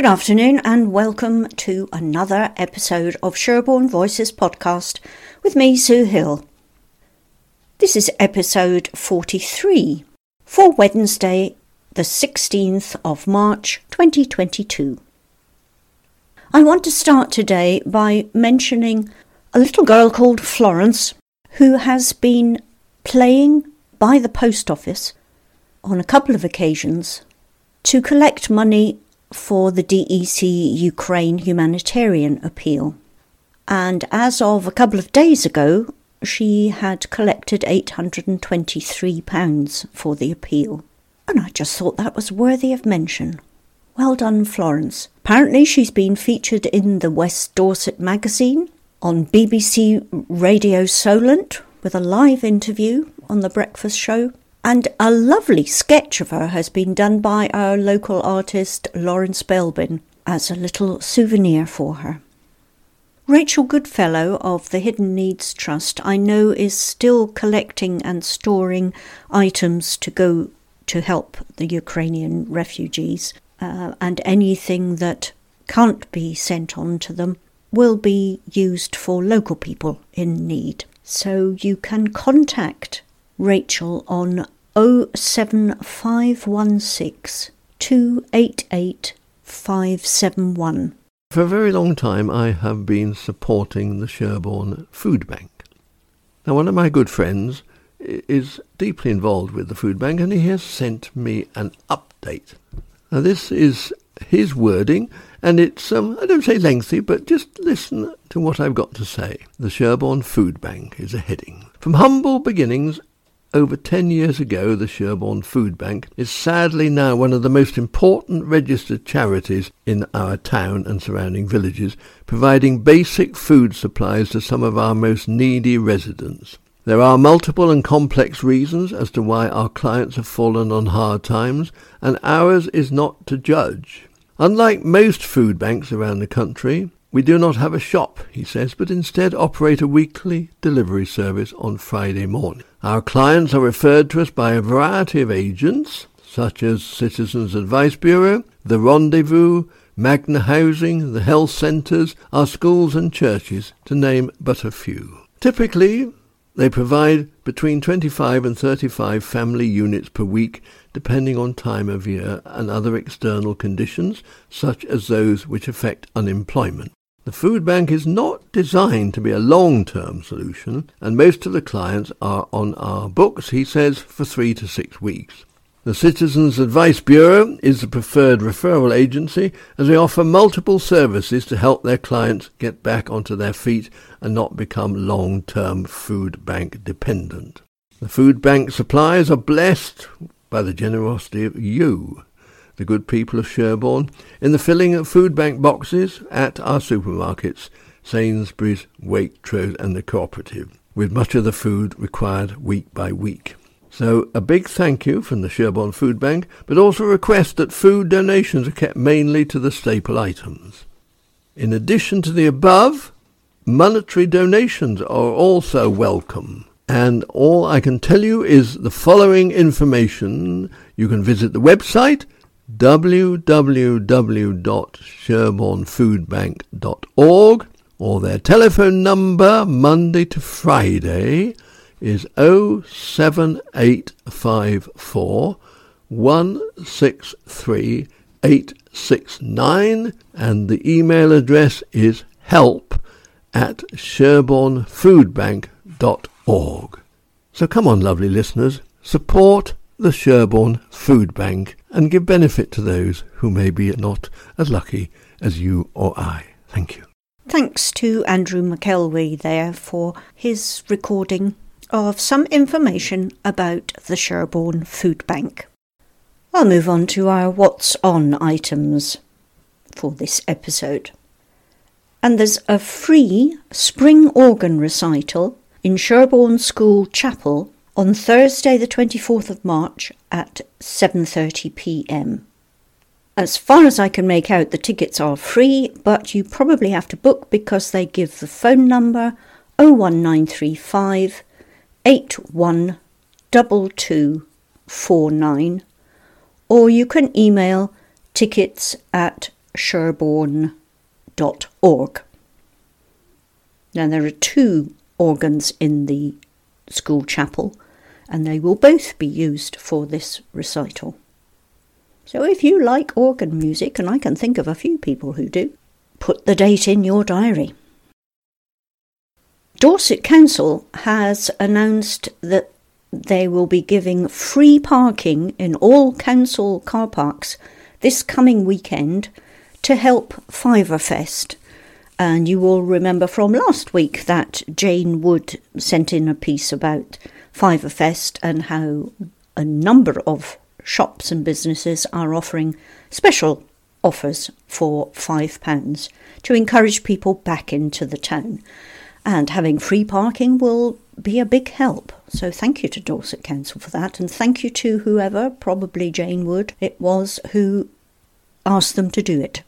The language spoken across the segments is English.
Good afternoon and welcome to another episode of Sherborne Voices podcast with me, Sue Hill. This is episode 43 for Wednesday, the 16th of March 2022. I want to start today by mentioning a little girl called Florence who has been playing by the post office on a couple of occasions to collect money for the DEC Ukraine humanitarian appeal. And as of a couple of days ago, she had collected £823 for the appeal. And I just thought that was worthy of mention. Well done, Florence. Apparently, she's been featured in the West Dorset magazine, on BBC Radio Solent, with a live interview on The Breakfast Show, and a lovely sketch of her has been done by our local artist Lawrence Belbin as a little souvenir for her. Rachel Goodfellow of the Hidden Needs Trust, I know, is still collecting and storing items to go to help the Ukrainian refugees, uh, and anything that can't be sent on to them will be used for local people in need. So you can contact Rachel on 07516 288 571. For a very long time I have been supporting the Sherborne Food Bank. Now one of my good friends is deeply involved with the food bank and he has sent me an update. Now this is his wording and it's, um, I don't say lengthy, but just listen to what I've got to say. The Sherborne Food Bank is a heading. From humble beginnings over 10 years ago, the Sherborne Food Bank is sadly now one of the most important registered charities in our town and surrounding villages, providing basic food supplies to some of our most needy residents. There are multiple and complex reasons as to why our clients have fallen on hard times, and ours is not to judge. Unlike most food banks around the country, we do not have a shop, he says, but instead operate a weekly delivery service on Friday morning. Our clients are referred to us by a variety of agents, such as Citizens Advice Bureau, The Rendezvous, Magna Housing, the health centres, our schools and churches, to name but a few. Typically, they provide between 25 and 35 family units per week, depending on time of year and other external conditions, such as those which affect unemployment. The food bank is not designed to be a long-term solution, and most of the clients are on our books, he says, for three to six weeks. The Citizens Advice Bureau is the preferred referral agency as they offer multiple services to help their clients get back onto their feet and not become long-term food bank dependent. The food bank suppliers are blessed by the generosity of you, the good people of Sherborne, in the filling of food bank boxes at our supermarkets, Sainsbury's, Waitrose and the Cooperative, with much of the food required week by week. So a big thank you from the Sherborne Food Bank, but also a request that food donations are kept mainly to the staple items. In addition to the above, monetary donations are also welcome. And all I can tell you is the following information. You can visit the website www.sherbornefoodbank.org or their telephone number Monday to Friday is 07854 163 869 and the email address is help at sherbornefoodbank.org. So come on, lovely listeners, support the Sherborne Food Bank and give benefit to those who may be not as lucky as you or I. Thank you. Thanks to Andrew McKelway there for his recording of some information about the Sherborne Food Bank. I'll move on to our What's On items for this episode. And there's a free spring organ recital in Sherborne School Chapel on Thursday the 24th of March at 7:30 p.m. As far as I can make out, the tickets are free, but you probably have to book because they give the phone number 01935 812249, or you can email tickets at sherborne.org. Now, there are two organs in the school chapel, and they will both be used for this recital. So, if you like organ music, and I can think of a few people who do, put the date in your diary. Dorset Council has announced that they will be giving free parking in all council car parks this coming weekend to help Fiverfest. And you will remember from last week that Jane Wood sent in a piece about Fiverfest and how a number of shops and businesses are offering special offers for £5 to encourage people back into the town. And having free parking will be a big help. So thank you to Dorset Council for that, and thank you to whoever, probably Jane Wood, it was who asked them to do it.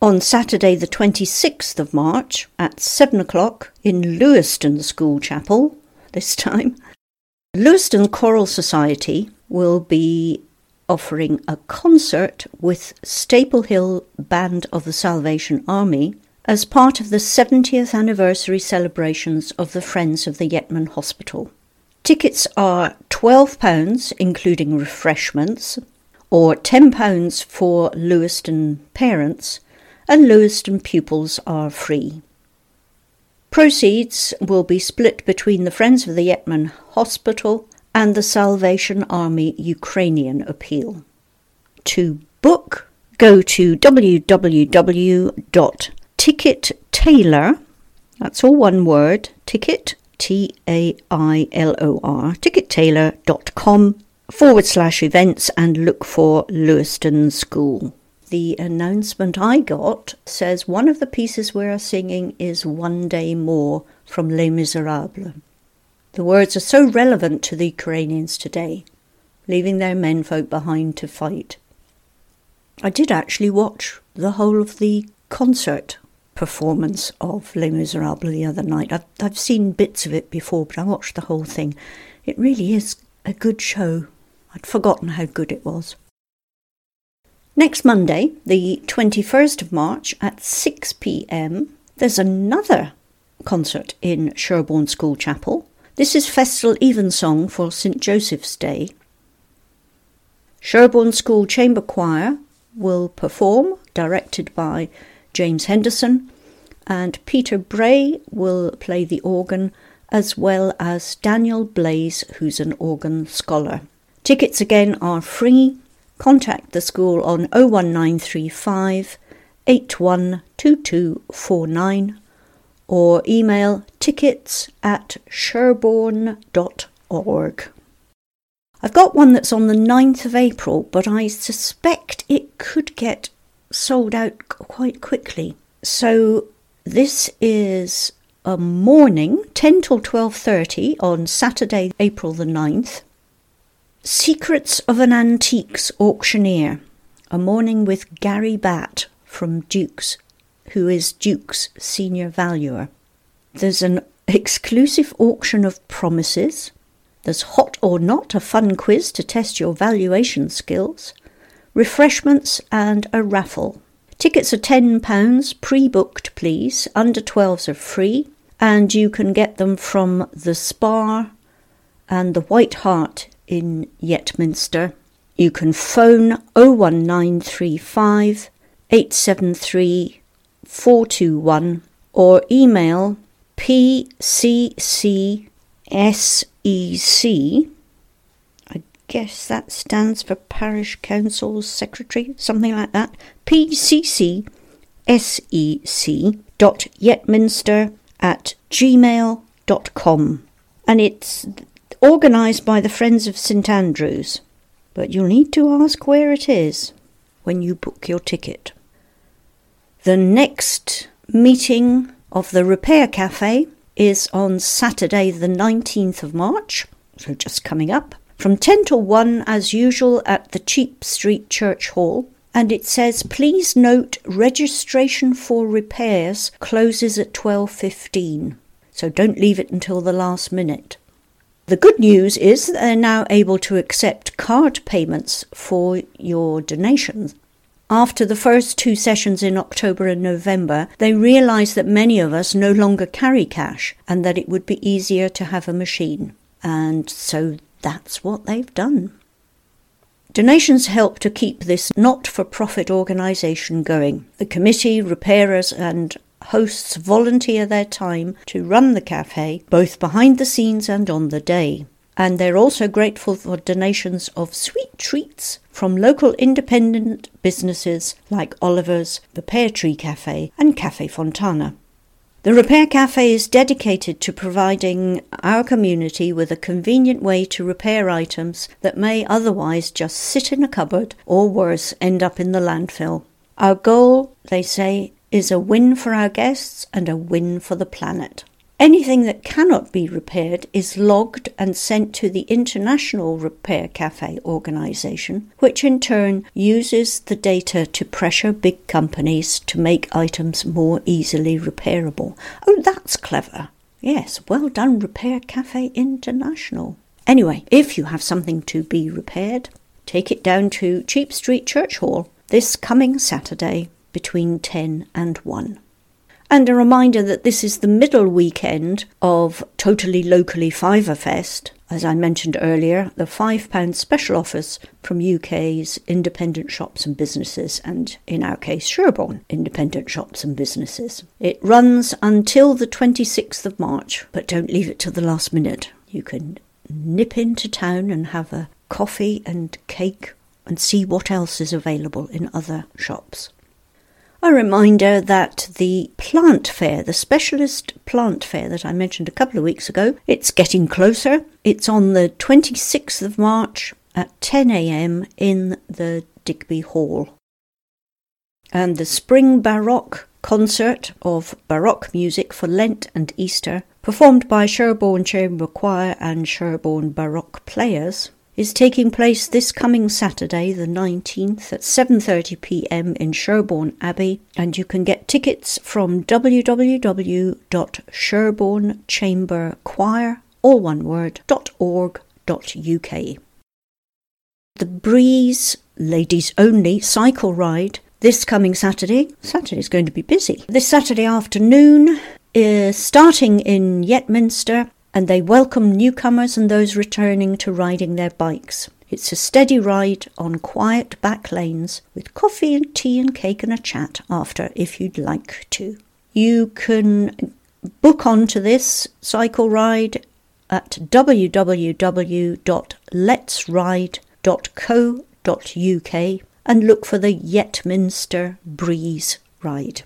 On Saturday, the 26th of March, at 7 o'clock in Leweston School Chapel, this time, Leweston Choral Society will be offering a concert with Staple Hill Band of the Salvation Army as part of the 70th anniversary celebrations of the Friends of the Yeatman Hospital. Tickets are £12, including refreshments, or £10 for Leweston parents, and Leweston pupils are free. Proceeds will be split between the Friends of the Yeatman Hospital and the Salvation Army Ukrainian Appeal. To book, go to www Ticket Tailor, that's all one word, ticket, T A I L O R, tickettailor.com forward slash events and look for Leweston School. The announcement I got says one of the pieces we are singing is One Day More from Les Miserables. The words are so relevant to the Ukrainians today, leaving their menfolk behind to fight. I did actually watch the whole of the concert performance of Les Miserables the other night. I've, I've seen bits of it before, but I watched the whole thing. It really is a good show. I'd forgotten how good it was. Next Monday, the 21st of March at 6 pm, there's another concert in Sherborne School Chapel. This is Festal Evensong for St Joseph's Day. Sherborne School Chamber Choir will perform, directed by James Henderson, and Peter Bray will play the organ, as well as Daniel Blaze, who's an organ scholar. Tickets again are free. Contact the school on 01935 812249 or email tickets at sherborne.org. I've got one that's on the 9th of April, but I suspect it could get sold out quite quickly. So this is a morning, 10 till 12:30 on Saturday, April the 9th. Secrets of an Antiques Auctioneer. A morning with Gary Batt from Dukes, who is Duke's senior valuer. There's an exclusive auction of promises. There's Hot or Not, a fun quiz to test your valuation skills refreshments, and a raffle. Tickets are £10, pre booked, please. Under 12s are free, and you can get them from the Spar and the White Hart in Yetminster. You can phone 01935 873 421 or email pccsec guess that stands for Parish Council Secretary, something like that. PCC SEC dot Yetminster at gmail.com. And it's organised by the Friends of St Andrews. But you'll need to ask where it is when you book your ticket. The next meeting of the Repair Cafe is on Saturday, the 19th of March, so just coming up from 10 to 1 as usual at the Cheap Street Church Hall. And it says, please note registration for repairs closes at 12.15. So don't leave it until the last minute. The good news is that they're now able to accept card payments for your donations. After the first two sessions in October and November, they realised that many of us no longer carry cash and that it would be easier to have a machine. And so that's what they've done. Donations help to keep this not for profit organisation going. The committee, repairers, and hosts volunteer their time to run the cafe, both behind the scenes and on the day and they're also grateful for donations of sweet treats from local independent businesses like Oliver's, the Pear Tree Cafe, and Cafe Fontana. The Repair Cafe is dedicated to providing our community with a convenient way to repair items that may otherwise just sit in a cupboard or worse, end up in the landfill. Our goal, they say, is a win for our guests and a win for the planet. Anything that cannot be repaired is logged and sent to the International Repair Cafe organization, which in turn uses the data to pressure big companies to make items more easily repairable. Oh, that's clever. Yes, well done, Repair Cafe International. Anyway, if you have something to be repaired, take it down to Cheap Street Church Hall this coming Saturday between 10 and 1. And a reminder that this is the middle weekend of Totally Locally Fiverfest. As I mentioned earlier, the £5 special offers from UK's independent shops and businesses, and in our case, Sherborne independent shops and businesses. It runs until the 26th of March, but don't leave it till the last minute. You can nip into town and have a coffee and cake and see what else is available in other shops. A reminder that the plant fair, the specialist plant fair that I mentioned a couple of weeks ago, it's getting closer. It's on the 26th of March at 10am in the Digby Hall. And the Spring Baroque concert of Baroque music for Lent and Easter, performed by Sherborne Chamber Choir and Sherborne Baroque players, is taking place this coming Saturday, the 19th, at 7:30 p.m. in Sherborne Abbey, and you can get tickets from www.sherbornechamberchoir, all one word, .org.uk. The Breeze Ladies Only Cycle Ride this coming Saturday. Saturday is going to be busy. This Saturday afternoon is starting in Yetminster and they welcome newcomers and those returning to riding their bikes. It's a steady ride on quiet back lanes with coffee and tea and cake and a chat after if you'd like to. You can book onto this cycle ride at www.letsride.co.uk and look for the Yetminster Breeze ride.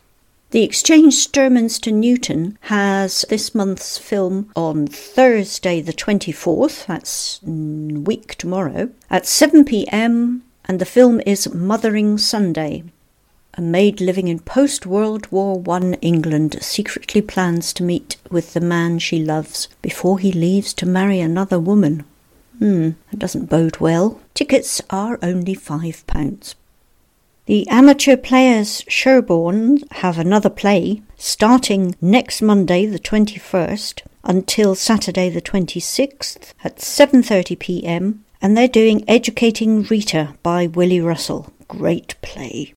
The Exchange Sturminster Newton has this month's film on Thursday, the 24th, that's week tomorrow, at 7 pm, and the film is Mothering Sunday. A maid living in post World War I England secretly plans to meet with the man she loves before he leaves to marry another woman. Hmm, that doesn't bode well. Tickets are only £5. The amateur players Sherborne have another play starting next Monday the 21st until Saturday the 26th at 7:30 p.m. and they're doing Educating Rita by Willie Russell. Great play.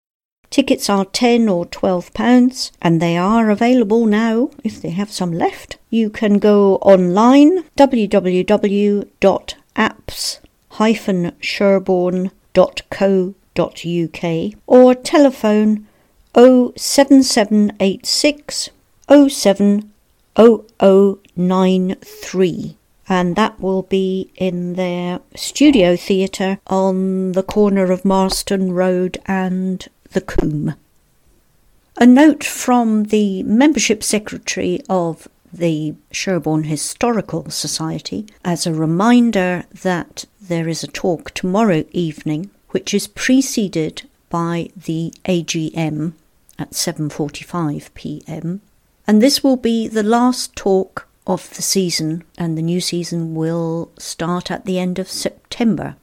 Tickets are 10 or 12 pounds and they are available now if they have some left. You can go online www.apps-sherborne.co uk or telephone 07786 070093 and that will be in their studio theatre on the corner of Marston Road and the Coombe. A note from the membership secretary of the Sherborne Historical Society as a reminder that there is a talk tomorrow evening which is preceded by the AGM at 7:45 p.m. and this will be the last talk of the season and the new season will start at the end of September.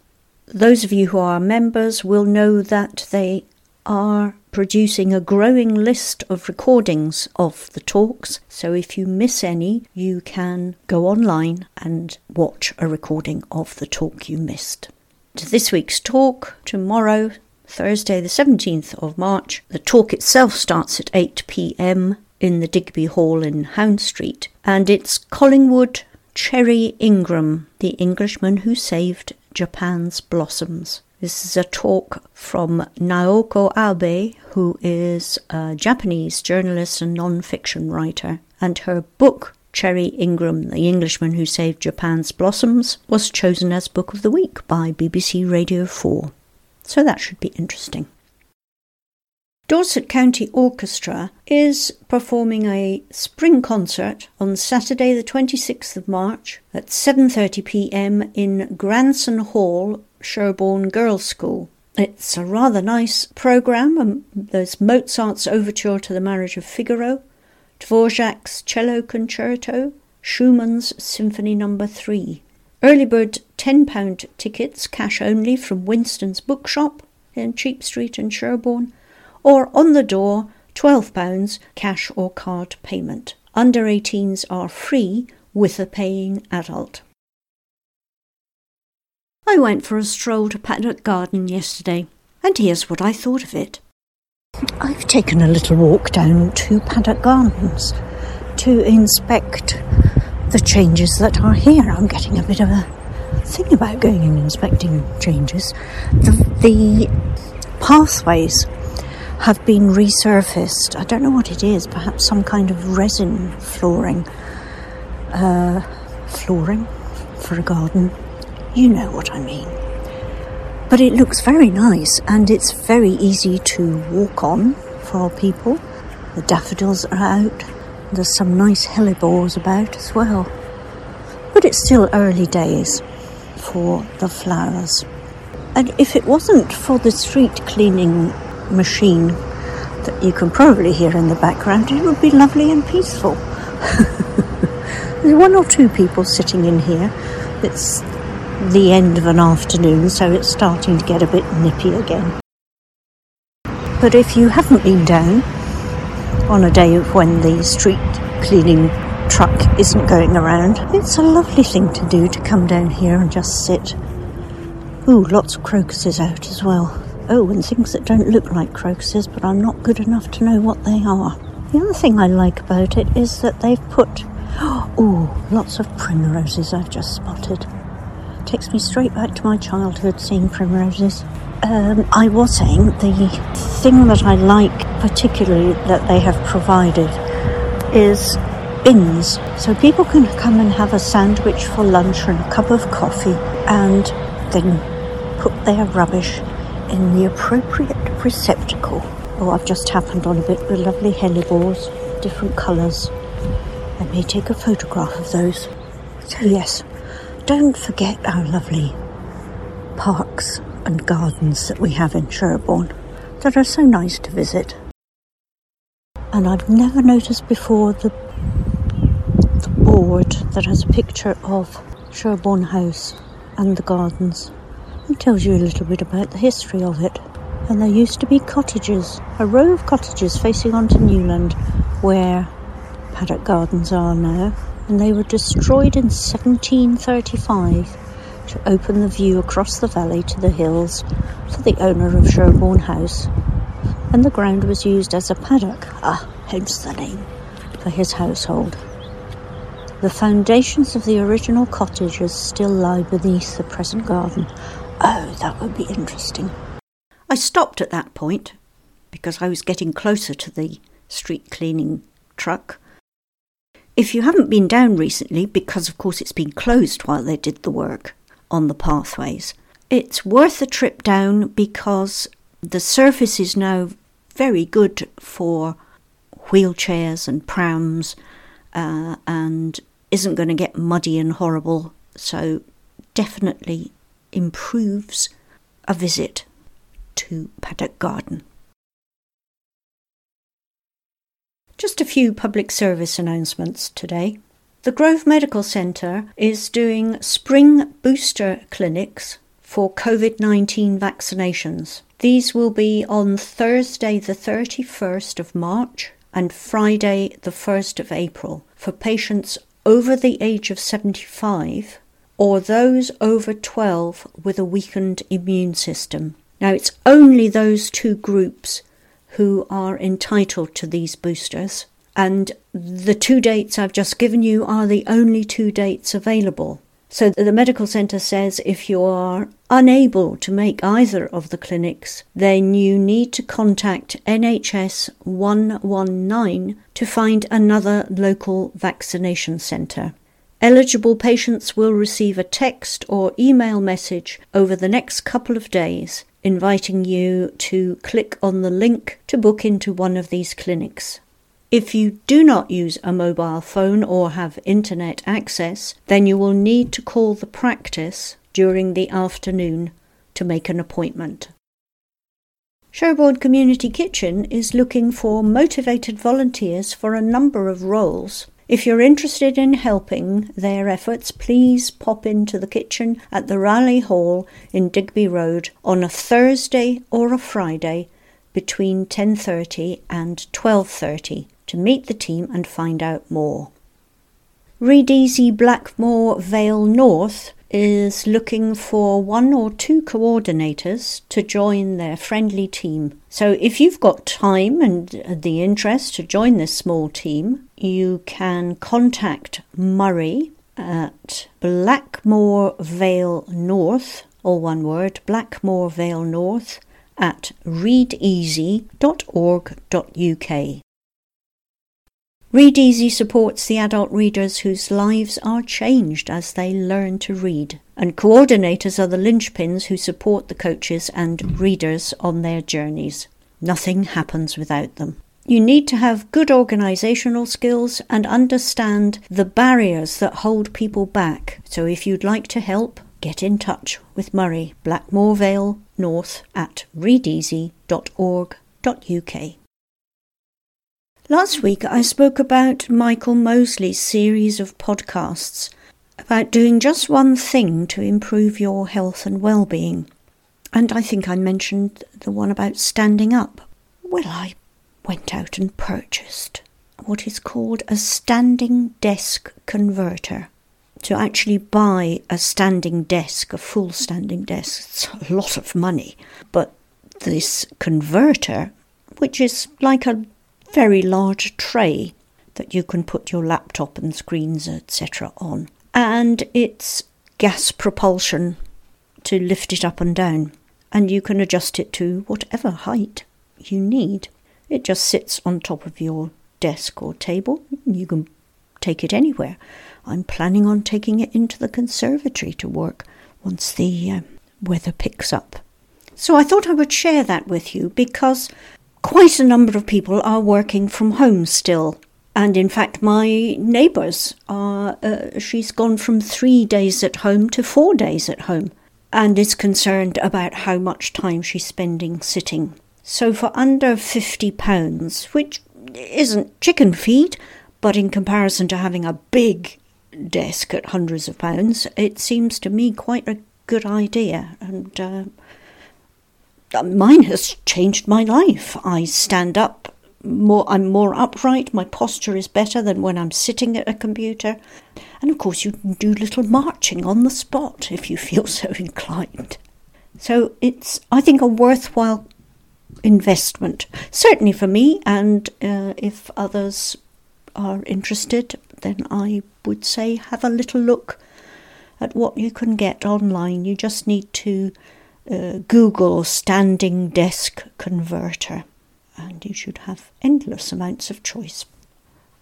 Those of you who are members will know that they are producing a growing list of recordings of the talks. So if you miss any, you can go online and watch a recording of the talk you missed. To this week's talk, tomorrow, Thursday, the 17th of March, the talk itself starts at 8 pm in the Digby Hall in Hound Street, and it's Collingwood Cherry Ingram, the Englishman who saved Japan's blossoms. This is a talk from Naoko Abe, who is a Japanese journalist and non fiction writer, and her book, Cherry Ingram, The Englishman Who Saved Japan's Blossoms, was chosen as Book of the Week by BBC Radio 4. So that should be interesting. Dorset County Orchestra is performing a spring concert on Saturday the 26th of March at 7:30 p.m. in Granson Hall, Sherborne Girls' School. It's a rather nice program. There's Mozart's Overture to the Marriage of Figaro, Dvorak's Cello Concerto, Schumann's Symphony no. 3. Early bird £10 tickets, cash only from Winstone's Bookshop in Cheap Street in Sherborne or on the door £12 cash or card payment. Under 18s are free with a paying adult. I went for a stroll to Paddock Garden yesterday, and here's what I thought of it. I've taken a little walk down to Paddock Gardens to inspect the changes that are here. I'm getting a bit of a thing about going and inspecting changes. The, the pathways have been resurfaced. I don't know what it is, perhaps some kind of resin flooring. Uh, flooring for a garden. You know what I mean. But it looks very nice and it's very easy to walk on for people. The daffodils are out. There's some nice hellebores about as well. But it's still early days for the flowers. And if it wasn't for the street cleaning machine that you can probably hear in the background, it would be lovely and peaceful. There's one or two people sitting in here. It's the end of an afternoon, so it's starting to get a bit nippy again. But if you haven't been down on a day when the street cleaning truck isn't going around, it's a lovely thing to do to come down here and just sit. Ooh, lots of crocuses out as well. Oh, and things that don't look like crocuses, but I'm not good enough to know what they are. The other thing I like about it is that they've put, oh, lots of primroses I've just spotted. Takes me straight back to my childhood seeing primroses. Um, I was saying the thing that I like particularly that they have provided is bins. So people can come and have a sandwich for lunch and a cup of coffee and then put their rubbish in the appropriate receptacle. Oh, I've just happened on a bit of lovely hellebores, different colours. I may take a photograph of those. So, yes, don't forget our lovely parks and gardens that we have in Sherborne that are so nice to visit. And I've never noticed before the, the board that has a picture of Sherborne House and the gardens. It tells you a little bit about the history of it. And there used to be cottages, a row of cottages facing onto Newland, where Paddock Gardens are now, and they were destroyed in 1735 to open the view across the valley to the hills for the owner of Sherborne House, and the ground was used as a paddock, ah, hence the name, for his household. The foundations of the original cottages still lie beneath the present garden, Oh, that would be interesting. I stopped at that point because I was getting closer to the street cleaning truck. If you haven't been down recently, because of course it's been closed while they did the work on the pathways, it's worth a trip down because the surface is now very good for wheelchairs and prams uh, and isn't going to get muddy and horrible. So, definitely improves a visit to Paddock Garden. Just a few public service announcements today. The Grove Medical Centre is doing spring booster clinics for COVID 19 vaccinations. These will be on Thursday, the 31st of March, and Friday, the 1st of April, for patients over the age of 75 or those over 12 with a weakened immune system. Now, it's only those two groups who are entitled to these boosters, and the two dates I've just given you are the only two dates available. So the medical centre says if you are unable to make either of the clinics, then you need to contact NHS 119 to find another local vaccination centre. Eligible patients will receive a text or email message over the next couple of days inviting you to click on the link to book into one of these clinics. If you do not use a mobile phone or have internet access, then you will need to call the practice during the afternoon to make an appointment. Sherborne Community Kitchen is looking for motivated volunteers for a number of roles. If you're interested in helping their efforts, please pop into the kitchen at the Raleigh Hall in Digby Road on a Thursday or a Friday between 10:30 and 12:30 to meet the team and find out more. Read Easy Blackmore Vale North is looking for one or two coordinators to join their friendly team. So, if you've got time and the interest to join this small team, you can contact Murray at Blackmore Vale North, all one word, Blackmore Vale North at readeasy.org.uk. Read Easy supports the adult readers whose lives are changed as they learn to read, and coordinators are the linchpins who support the coaches and readers on their journeys. Nothing happens without them. You need to have good organisational skills and understand the barriers that hold people back. So if you'd like to help, get in touch with Murray, Blackmore Vale North at readeasy.org.uk. Last week I spoke about Michael Mosley's series of podcasts about doing just one thing to improve your health and well-being. And I think I mentioned the one about standing up. Well, I went out and purchased what is called a standing desk converter. To actually buy a standing desk, a full standing desk, it's a lot of money. But this converter, which is like a very large tray that you can put your laptop and screens, etc., on. And it's gas propulsion to lift it up and down. And you can adjust it to whatever height you need. It just sits on top of your desk or table. You can take it anywhere. I'm planning on taking it into the conservatory to work once the uh, weather picks up. So I thought I would share that with you because quite a number of people are working from home still. And in fact, my neighbours are, uh, she's gone from three days at home to four days at home and is concerned about how much time she's spending sitting. So for under £50, which isn't chicken feed, but in comparison to having a big desk at hundreds of pounds, it seems to me quite a good idea. And uh, mine has changed my life. I stand up more I'm more upright, my posture is better than when I'm sitting at a computer. And of course you can do little marching on the spot if you feel so inclined. So it's I think a worthwhile investment, certainly for me and uh, if others are interested, then I would say have a little look at what you can get online. You just need to uh, Google standing desk converter, and you should have endless amounts of choice.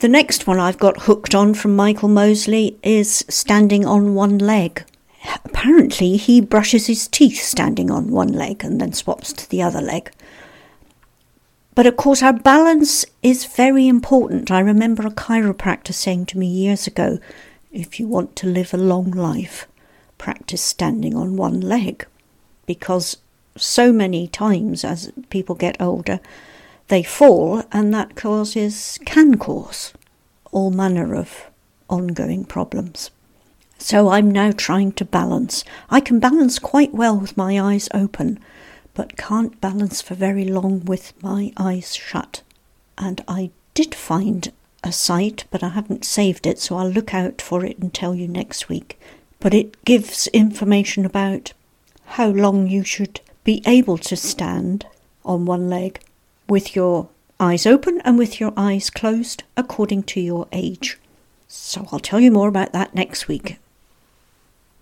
The next one I've got hooked on from Michael Mosley is standing on one leg. Apparently, he brushes his teeth standing on one leg and then swaps to the other leg. But of course, our balance is very important. I remember a chiropractor saying to me years ago if you want to live a long life, practice standing on one leg because so many times as people get older, they fall, and that causes can cause all manner of ongoing problems. So I'm now trying to balance. I can balance quite well with my eyes open, but can't balance for very long with my eyes shut. And I did find a site, but I haven't saved it, so I'll look out for it and tell you next week. But it gives information about how long you should be able to stand on one leg with your eyes open and with your eyes closed according to your age. So I'll tell you more about that next week.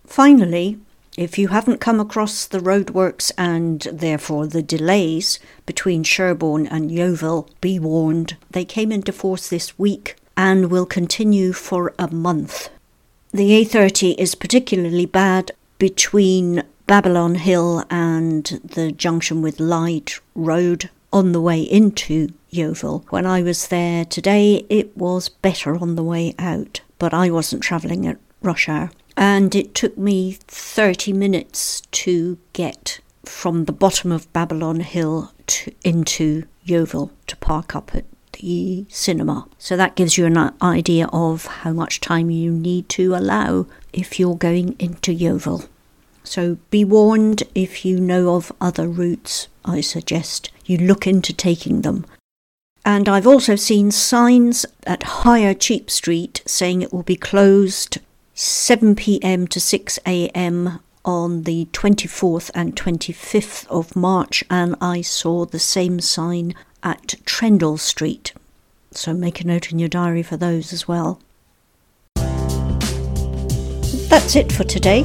Finally, if you haven't come across the roadworks and therefore the delays between Sherborne and Yeovil, be warned. They came into force this week and will continue for a month. The A30 is particularly bad between Babylon Hill and the junction with Lyde Road on the way into Yeovil. When I was there today, it was better on the way out, but I wasn't travelling at rush hour and it took me 30 minutes to get from the bottom of Babylon Hill to, into Yeovil to park up at the cinema. So that gives you an idea of how much time you need to allow if you're going into Yeovil. So be warned if you know of other routes, I suggest you look into taking them. And I've also seen signs at Higher Cheap Street saying it will be closed 7 pm to 6 am on the 24th and 25th of March, and I saw the same sign at Trendle Street. So make a note in your diary for those as well. That's it for today.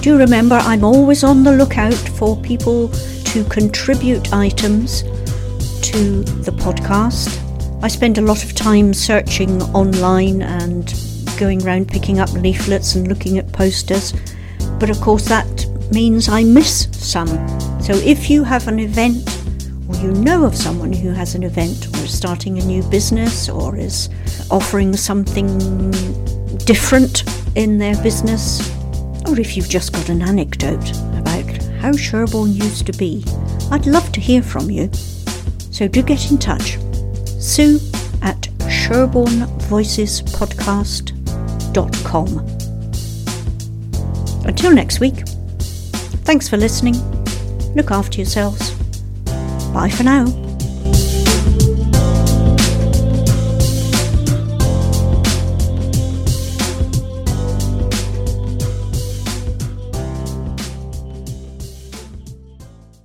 Do remember, I'm always on the lookout for people to contribute items to the podcast. I spend a lot of time searching online and going around picking up leaflets and looking at posters, but of course that means I miss some. So if you have an event, or you know of someone who has an event, or is starting a new business, or is offering something different in their business, or if you've just got an anecdote about how Sherborne used to be, I'd love to hear from you. So do get in touch. Sue at Sherborne Voices Podcast until next week, thanks for listening. Look after yourselves. Bye for now.